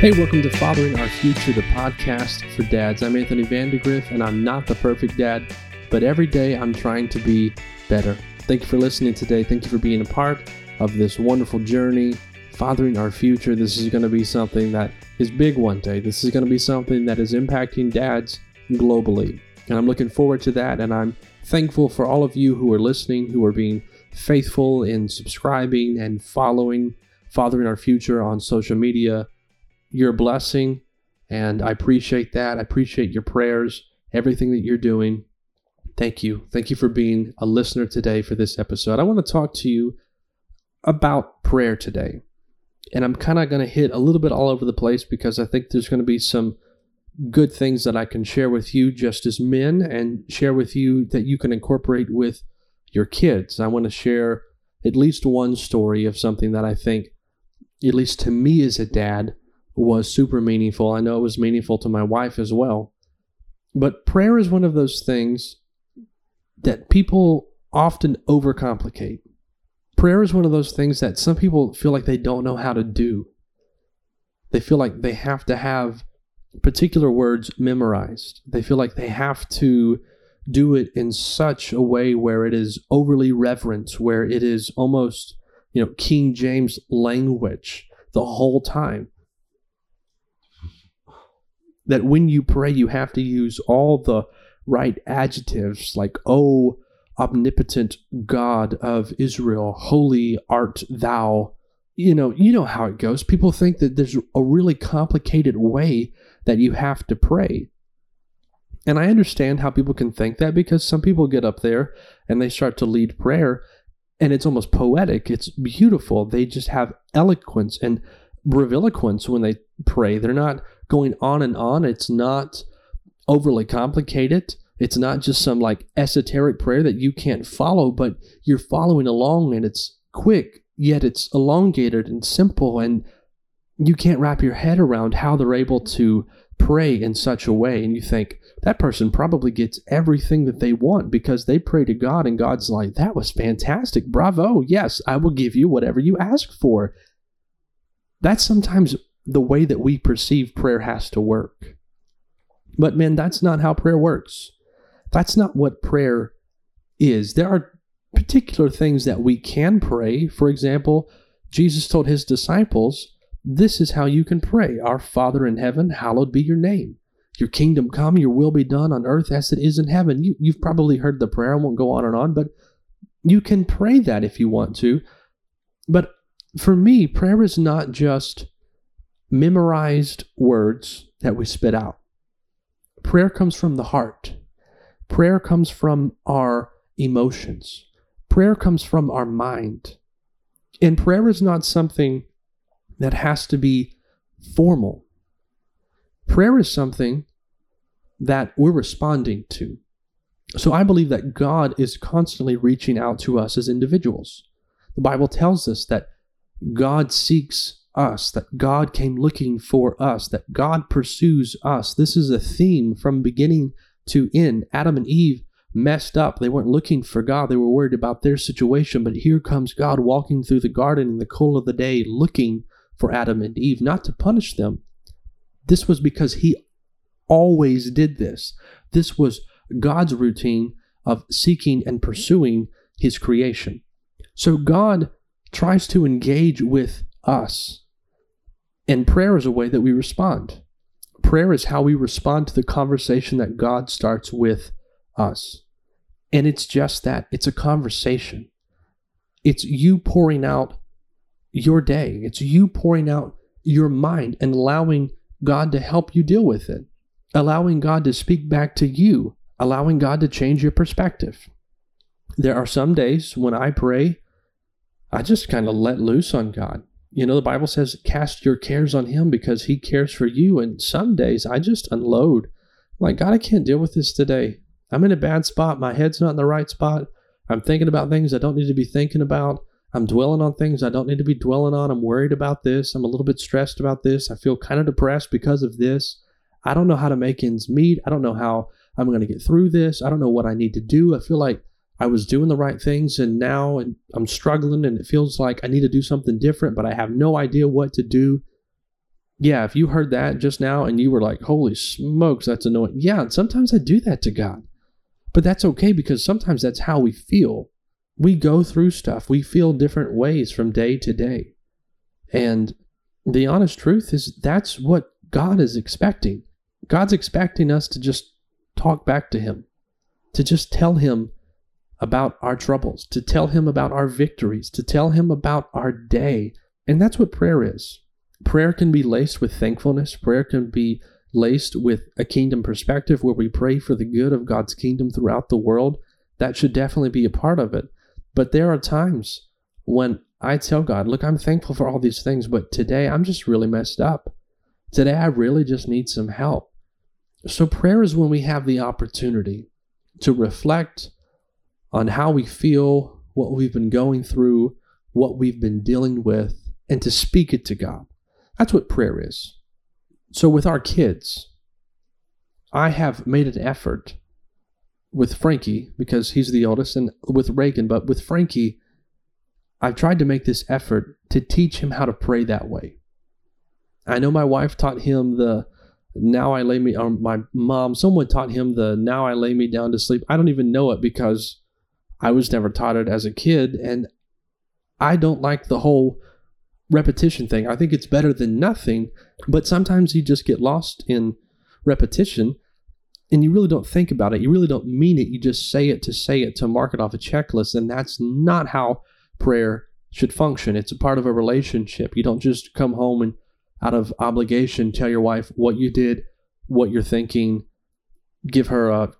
Hey, welcome to Fathering Our Future, the podcast for dads. I'm Anthony Vandergriff, and I'm not the perfect dad, but every day I'm trying to be better. Thank you for listening today. Thank you for being a part of this wonderful journey, fathering our future. This is going to be something that is big one day. This is going to be something that is impacting dads globally. And I'm looking forward to that, and I'm thankful for all of you who are listening, who are being faithful in subscribing and following Fathering Our Future on social media you're a blessing, and I appreciate that. I appreciate your prayers, everything that you're doing. Thank you. Thank you for being a listener today for this episode. I want to talk to you about prayer today. And I'm kind of going to hit a little bit all over the place because I think there's going to be some good things that I can share with you just as men and share with you that you can incorporate with your kids. I want to share at least one story of something that I think, at least to me as a dad, was super meaningful. I know it was meaningful to my wife as well. But prayer is one of those things that people often overcomplicate. Prayer is one of those things that some people feel like they don't know how to do. They feel like they have to have particular words memorized. They feel like they have to do it in such a way where it is overly reverent, where it is almost, you know, King James language the whole time that when you pray, you have to use all the right adjectives like, oh, omnipotent God of Israel, holy art thou. You know, you know how it goes. People think that there's a really complicated way that you have to pray. And I understand how people can think that because some people get up there and they start to lead prayer and it's almost poetic. It's beautiful. They just have eloquence and reviloquence when they pray. They're not going on and on. It's not overly complicated. It's not just some like esoteric prayer that you can't follow, but you're following along and it's quick, yet it's elongated and simple. And you can't wrap your head around how they're able to pray in such a way. And you think, that person probably gets everything that they want because they pray to God and God's like, that was fantastic. Bravo. Yes, I will give you whatever you ask for. That's sometimes the way that we perceive prayer has to work. But man, that's not how prayer works. That's not what prayer is. There are particular things that we can pray. For example, Jesus told his disciples, This is how you can pray Our Father in heaven, hallowed be your name. Your kingdom come, your will be done on earth as it is in heaven. You, you've probably heard the prayer. I won't go on and on, but you can pray that if you want to. But for me, prayer is not just memorized words that we spit out. Prayer comes from the heart. Prayer comes from our emotions. Prayer comes from our mind. And prayer is not something that has to be formal. Prayer is something that we're responding to. So I believe that God is constantly reaching out to us as individuals. The Bible tells us that God seeks us, that God came looking for us, that God pursues us. This is a theme from beginning to end. Adam and Eve messed up. They weren't looking for God, they were worried about their situation. But here comes God walking through the garden in the cool of the day, looking for Adam and Eve, not to punish them. This was because He always did this. This was God's routine of seeking and pursuing His creation. So God tries to engage with us. And prayer is a way that we respond. Prayer is how we respond to the conversation that God starts with us. And it's just that it's a conversation. It's you pouring out your day, it's you pouring out your mind and allowing God to help you deal with it, allowing God to speak back to you, allowing God to change your perspective. There are some days when I pray, I just kind of let loose on God. You know, the Bible says, cast your cares on Him because He cares for you. And some days I just unload. I'm like, God, I can't deal with this today. I'm in a bad spot. My head's not in the right spot. I'm thinking about things I don't need to be thinking about. I'm dwelling on things I don't need to be dwelling on. I'm worried about this. I'm a little bit stressed about this. I feel kind of depressed because of this. I don't know how to make ends meet. I don't know how I'm going to get through this. I don't know what I need to do. I feel like I was doing the right things and now I'm struggling and it feels like I need to do something different, but I have no idea what to do. yeah, if you heard that just now and you were like, holy smokes, that's annoying. Yeah, sometimes I do that to God. But that's okay because sometimes that's how we feel. We go through stuff, we feel different ways from day to day. And the honest truth is that's what God is expecting. God's expecting us to just talk back to Him, to just tell Him about our troubles, to tell Him about our victories, to tell Him about our day. And that's what prayer is. Prayer can be laced with thankfulness. Prayer can be laced with a kingdom perspective where we pray for the good of God's kingdom throughout the world. That should definitely be a part of it. But there are times when I tell God, look, I'm thankful for all these things, but today I'm just really messed up. Today I really just need some help. So prayer is when we have the opportunity to reflect on how we feel, what we've been going through, what we've been dealing with, and to speak it to God. That's what prayer is. So, with our kids, I have made an effort with Frankie because he's the oldest, and with Reagan, but with Frankie, I've tried to make this effort to teach him how to pray that way. I know my wife taught him the now I lay me, or my mom, someone taught him the now I lay me down to sleep. I don't even know it because I was never taught it as a kid, and I don't like the whole repetition thing. I think it's better than nothing, but sometimes you just get lost in repetition and you really don't think about it. You really don't mean it. You just say it to say it to mark it off a checklist. And that's not how prayer should function. It's a part of a relationship. You don't just come home and out of obligation tell your wife what you did, what you're thinking, give her a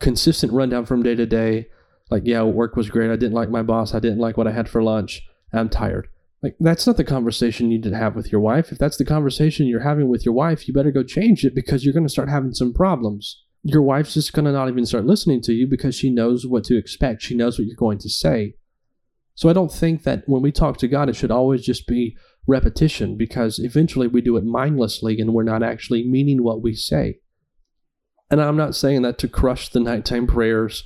consistent rundown from day to day. Like, yeah, work was great. I didn't like my boss. I didn't like what I had for lunch. I'm tired. Like, that's not the conversation you need to have with your wife. If that's the conversation you're having with your wife, you better go change it because you're going to start having some problems. Your wife's just going to not even start listening to you because she knows what to expect. She knows what you're going to say. So I don't think that when we talk to God, it should always just be repetition because eventually we do it mindlessly and we're not actually meaning what we say. And I'm not saying that to crush the nighttime prayers.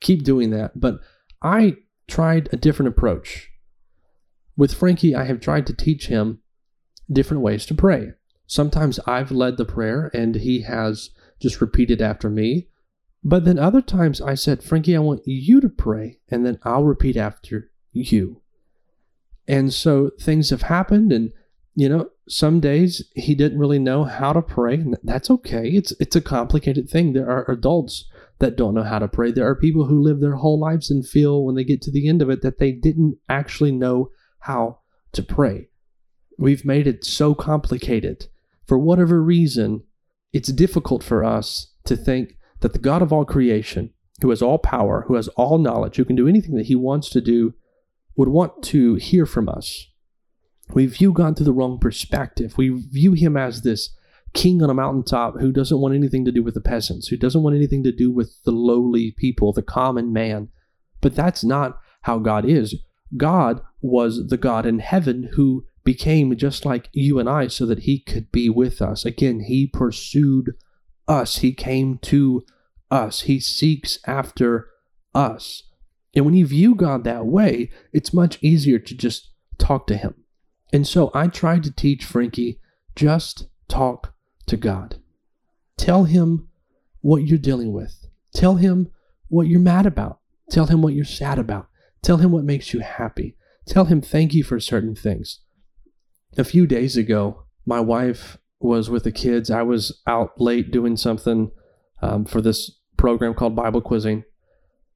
Keep doing that. But I tried a different approach. With Frankie, I have tried to teach him different ways to pray. Sometimes I've led the prayer and he has just repeated after me. But then other times I said, Frankie, I want you to pray, and then I'll repeat after you. And so things have happened, and you know, some days he didn't really know how to pray, and that's okay. It's it's a complicated thing. There are adults that don't know how to pray. There are people who live their whole lives and feel when they get to the end of it that they didn't actually know how to pray. We've made it so complicated. For whatever reason, it's difficult for us to think that the God of all creation, who has all power, who has all knowledge, who can do anything that he wants to do, would want to hear from us. We view God through the wrong perspective. We view him as this king on a mountaintop who doesn't want anything to do with the peasants, who doesn't want anything to do with the lowly people, the common man. But that's not how God is. God was the God in heaven who became just like you and I so that he could be with us. Again, he pursued us, he came to us, he seeks after us. And when you view God that way, it's much easier to just talk to him. And so I tried to teach Frankie just talk to God. Tell him what you're dealing with. Tell him what you're mad about. Tell him what you're sad about. Tell him what makes you happy. Tell him thank you for certain things. A few days ago, my wife was with the kids. I was out late doing something um, for this program called Bible Quizzing.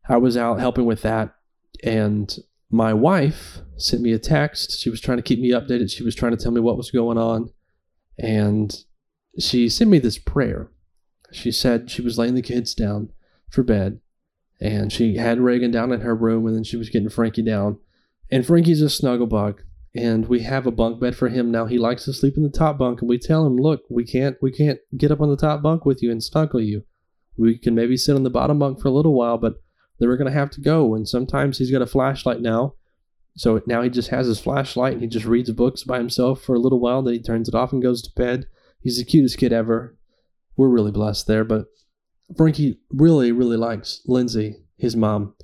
I was out helping with that, and my wife sent me a text. She was trying to keep me updated. She was trying to tell me what was going on. And she sent me this prayer. She said she was laying the kids down for bed and she had Reagan down in her room, and then she was getting Frankie down. And Frankie's a snuggle bug, and we have a bunk bed for him now. He likes to sleep in the top bunk, and we tell him, "Look, we can't, we can't get up on the top bunk with you and snuggle you. We can maybe sit on the bottom bunk for a little while, but then we're gonna have to go." And sometimes he's got a flashlight now, so now he just has his flashlight and he just reads books by himself for a little while. Then he turns it off and goes to bed. He's the cutest kid ever. We're really blessed there, but Frankie really, really likes Lindsay, his mom,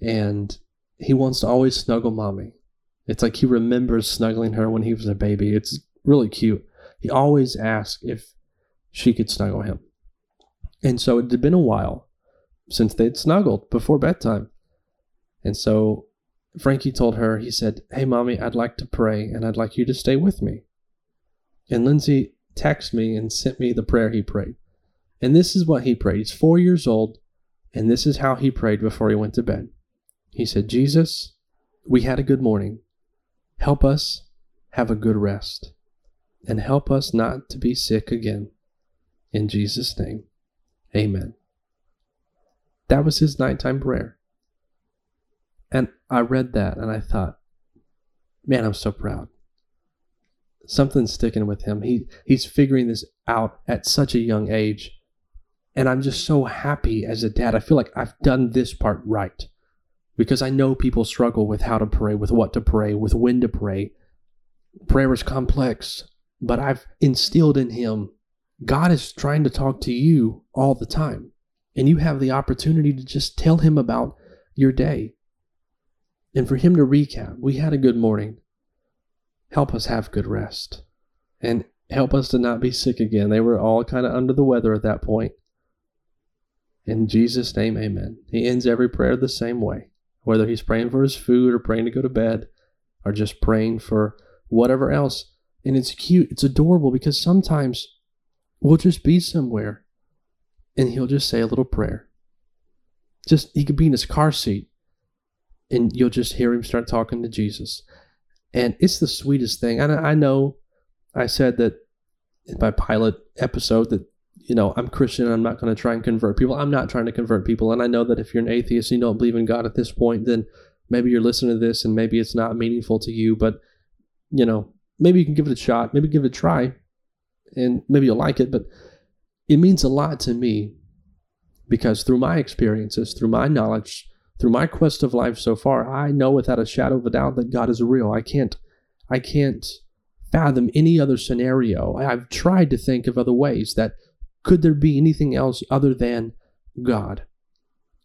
and he wants to always snuggle mommy. It's like he remembers snuggling her when he was a baby. It's really cute. he always asks if she could snuggle him. And so it had been a while since they'd snuggled before bedtime. And so Frankie told her, he said, Hey, mommy, I'd like to pray and I'd like you to stay with me. And Lindsay texted me and sent me the prayer he prayed. And this is what he prayed. He's four years old, and this is how he prayed before he went to bed. He said, Jesus, we had a good morning. Help us have a good rest, and help us not to be sick again. In Jesus' name, amen. That was his nighttime prayer. And I read that and I thought, man, I'm so proud. Something's sticking with him. He he's figuring this out at such a young age. And I'm just so happy as a dad. I feel like I've done this part right. Because I know people struggle with how to pray, with what to pray, with when to pray. Prayer is complex, but I've instilled in him God is trying to talk to you all the time. And you have the opportunity to just tell him about your day. And for him to recap, we had a good morning. Help us have good rest. And help us to not be sick again. They were all kind of under the weather at that point. In Jesus' name, amen. He ends every prayer the same way, whether he's praying for his food or praying to go to bed or just praying for whatever else. And it's cute, it's adorable because sometimes we'll just be somewhere and he'll just say a little prayer. Just, he could be in his car seat and you'll just hear him start talking to Jesus. And it's the sweetest thing. And I know I said that in my pilot episode that you know, I'm Christian I'm not going to try and convert people. I'm not trying to convert people. And I know that if you're an atheist and you don't believe in God at this point, then maybe you're listening to this and maybe it's not meaningful to you. But, you know, maybe you can give it a shot. Maybe give it a try and maybe you'll like it. But it means a lot to me because through my experiences, through my knowledge, through my quest of life so far, I know without a shadow of a doubt that God is real. I can't, I can't fathom any other scenario. I've tried to think of other ways that could there be anything else other than God?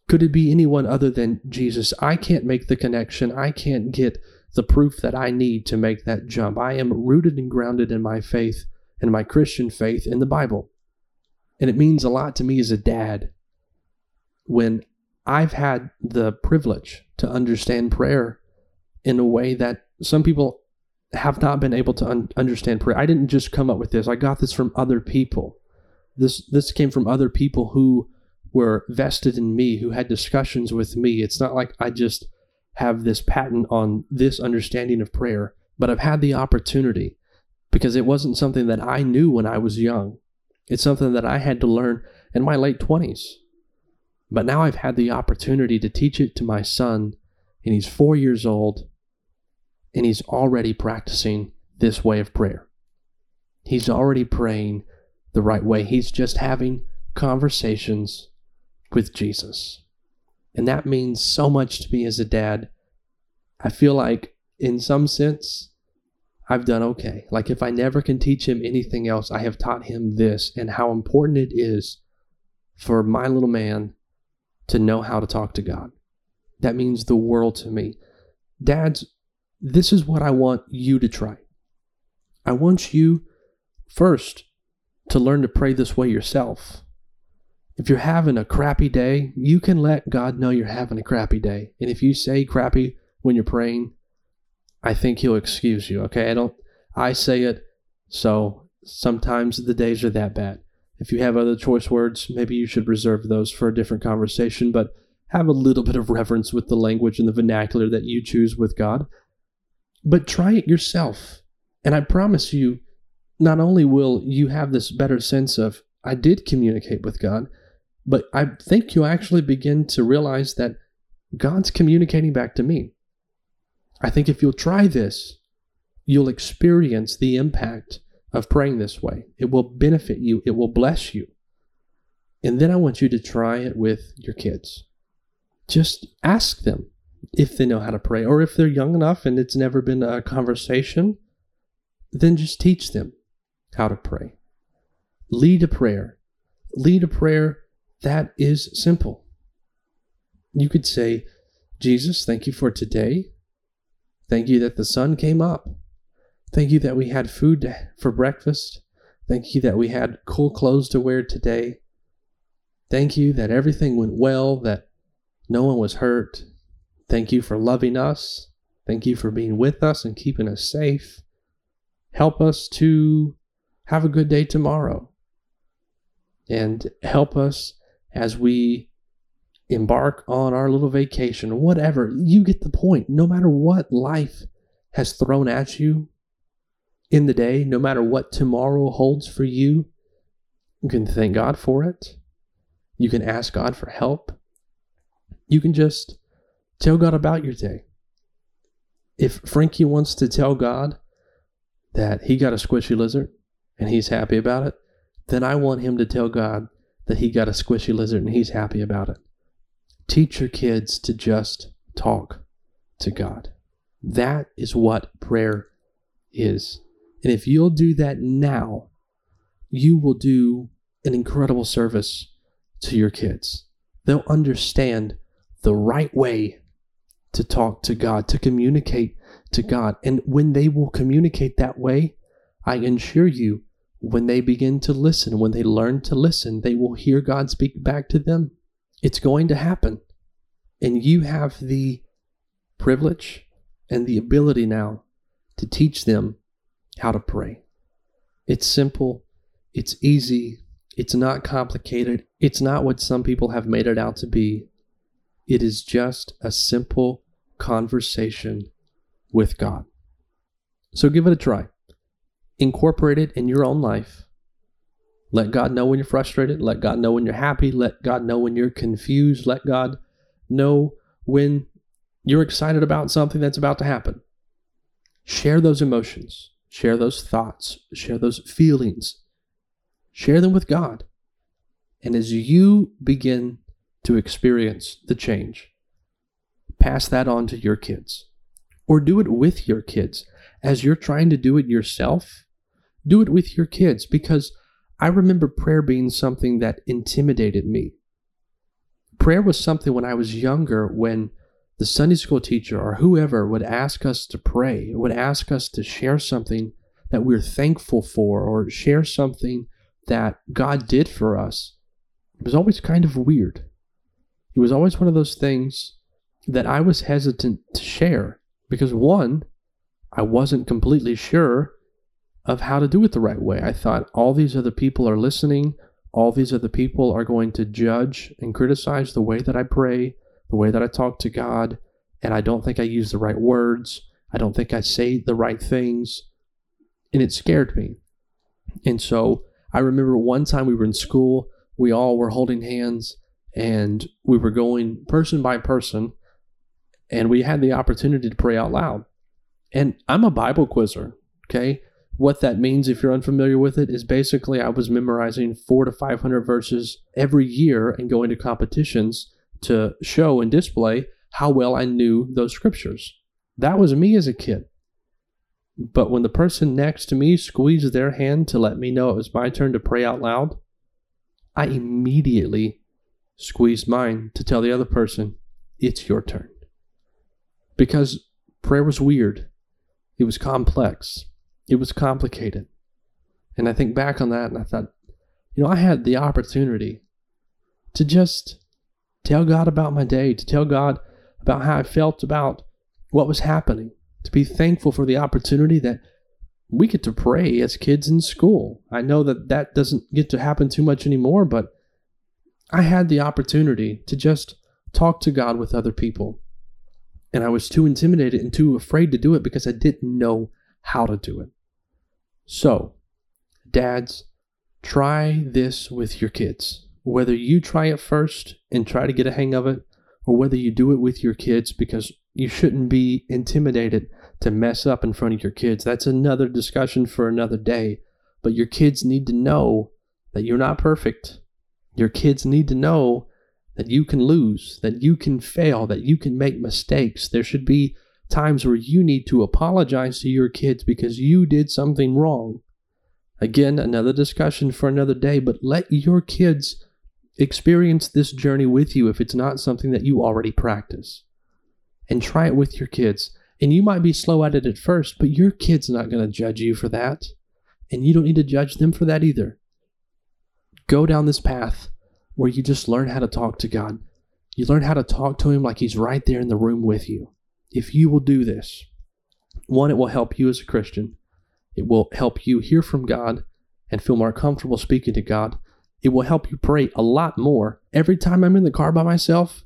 Could it be anyone other than Jesus? I can't make the connection. I can't get the proof that I need to make that jump. I am rooted and grounded in my faith and my Christian faith in the Bible. And it means a lot to me as a dad when I've had the privilege to understand prayer in a way that some people have not been able to un- understand prayer. I didn't just come up with this, I got this from other people. This this came from other people who were vested in me, who had discussions with me. It's not like I just have this patent on this understanding of prayer, but I've had the opportunity because it wasn't something that I knew when I was young. It's something that I had to learn in my late 20s. But now I've had the opportunity to teach it to my son, and he's four years old, and he's already practicing this way of prayer. He's already praying the right way. He's just having conversations with Jesus. And that means so much to me as a dad. I feel like, in some sense, I've done okay. Like, if I never can teach him anything else, I have taught him this and how important it is for my little man to know how to talk to God. That means the world to me. Dads, this is what I want you to try. I want you first to learn to pray this way yourself. If you're having a crappy day, you can let God know you're having a crappy day. And if you say crappy when you're praying, I think He'll excuse you. Okay, I don't. I say it, so sometimes the days are that bad. If you have other choice words, maybe you should reserve those for a different conversation. But have a little bit of reverence with the language and the vernacular that you choose with God. But try it yourself, and I promise you, not only will you have this better sense of, I did communicate with God, but I think you'll actually begin to realize that God's communicating back to me. I think if you'll try this, you'll experience the impact of praying this way. It will benefit you, it will bless you. And then I want you to try it with your kids. Just ask them if they know how to pray, or if they're young enough and it's never been a conversation, then just teach them how to pray. Lead a prayer. Lead a prayer that is simple. You could say, Jesus, thank you for today. Thank you that the sun came up. Thank you that we had food for breakfast. Thank you that we had cool clothes to wear today. Thank you that everything went well, that no one was hurt. Thank you for loving us. Thank you for being with us and keeping us safe. Help us to have a good day tomorrow. And help us as we embark on our little vacation, whatever. You get the point. No matter what life has thrown at you in the day, no matter what tomorrow holds for you, you can thank God for it. You can ask God for help. You can just tell God about your day. If Frankie wants to tell God that he got a squishy lizard and he's happy about it, then I want him to tell God that he got a squishy lizard and he's happy about it. Teach your kids to just talk to God. That is what prayer is. And if you'll do that now, you will do an incredible service to your kids. They'll understand the right way to talk to God, to communicate to God. And when they will communicate that way, I assure you, when they begin to listen, when they learn to listen, they will hear God speak back to them. It's going to happen. And you have the privilege and the ability now to teach them how to pray. It's simple, it's easy, it's not complicated, it's not what some people have made it out to be. It is just a simple conversation with God. So give it a try. Incorporate it in your own life. Let God know when you're frustrated. Let God know when you're happy. Let God know when you're confused. Let God know when you're excited about something that's about to happen. Share those emotions, share those thoughts, share those feelings, share them with God. And as you begin to experience the change, pass that on to your kids or do it with your kids. As you're trying to do it yourself, do it with your kids because I remember prayer being something that intimidated me. Prayer was something when I was younger when the Sunday school teacher or whoever would ask us to pray, would ask us to share something that we're thankful for or share something that God did for us. It was always kind of weird. It was always one of those things that I was hesitant to share because one, I wasn't completely sure of how to do it the right way. I thought all these other people are listening, all these other people are going to judge and criticize the way that I pray, the way that I talk to God, and I don't think I use the right words. I don't think I say the right things. And it scared me. And so I remember one time we were in school, we all were holding hands and we were going person by person and we had the opportunity to pray out loud. And I'm a Bible quizzer, okay? What that means, if you're unfamiliar with it, is basically I was memorizing four to 500 verses every year and going to competitions to show and display how well I knew those scriptures. That was me as a kid. But when the person next to me squeezed their hand to let me know it was my turn to pray out loud, I immediately squeezed mine to tell the other person, it's your turn because prayer was weird. It was complex. It was complicated. And I think back on that and I thought, you know, I had the opportunity to just tell God about my day, to tell God about how I felt about what was happening, to be thankful for the opportunity that we get to pray as kids in school. I know that that doesn't get to happen too much anymore, but I had the opportunity to just talk to God with other people and I was too intimidated and too afraid to do it because I didn't know how to do it. So, dads, try this with your kids. Whether you try it first and try to get a hang of it, or whether you do it with your kids because you shouldn't be intimidated to mess up in front of your kids. That's another discussion for another day. But your kids need to know that you're not perfect. Your kids need to know that you can lose, that you can fail, that you can make mistakes. There should be times where you need to apologize to your kids because you did something wrong. Again, another discussion for another day, but let your kids experience this journey with you if it's not something that you already practice. And try it with your kids. And you might be slow at it at first, but your kid's not going to judge you for that. And you don't need to judge them for that either. Go down this path where you just learn how to talk to God. You learn how to talk to Him like He's right there in the room with you. If you will do this, one, it will help you as a Christian. It will help you hear from God and feel more comfortable speaking to God. It will help you pray a lot more. Every time I'm in the car by myself,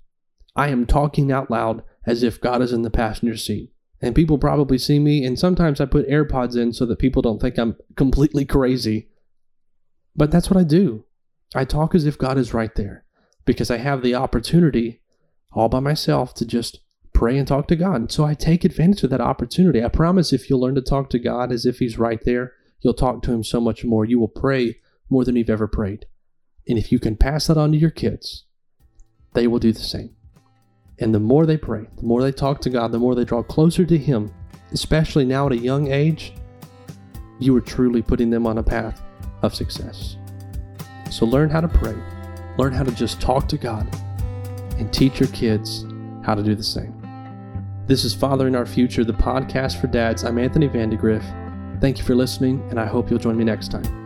I am talking out loud as if God is in the passenger seat. And people probably see me, and sometimes I put AirPods in so that people don't think I'm completely crazy. But that's what I do. I talk as if God is right there because I have the opportunity all by myself to just pray and talk to God. So I take advantage of that opportunity. I promise if you'll learn to talk to God as if He's right there, you'll talk to Him so much more. You will pray more than you've ever prayed. And if you can pass that on to your kids, they will do the same. And the more they pray, the more they talk to God, the more they draw closer to Him, especially now at a young age, you are truly putting them on a path of success. So learn how to pray, learn how to just talk to God, and teach your kids how to do the same. This is Fathering Our Future, the podcast for dads. I'm Anthony Vandegrift. Thank you for listening, and I hope you'll join me next time.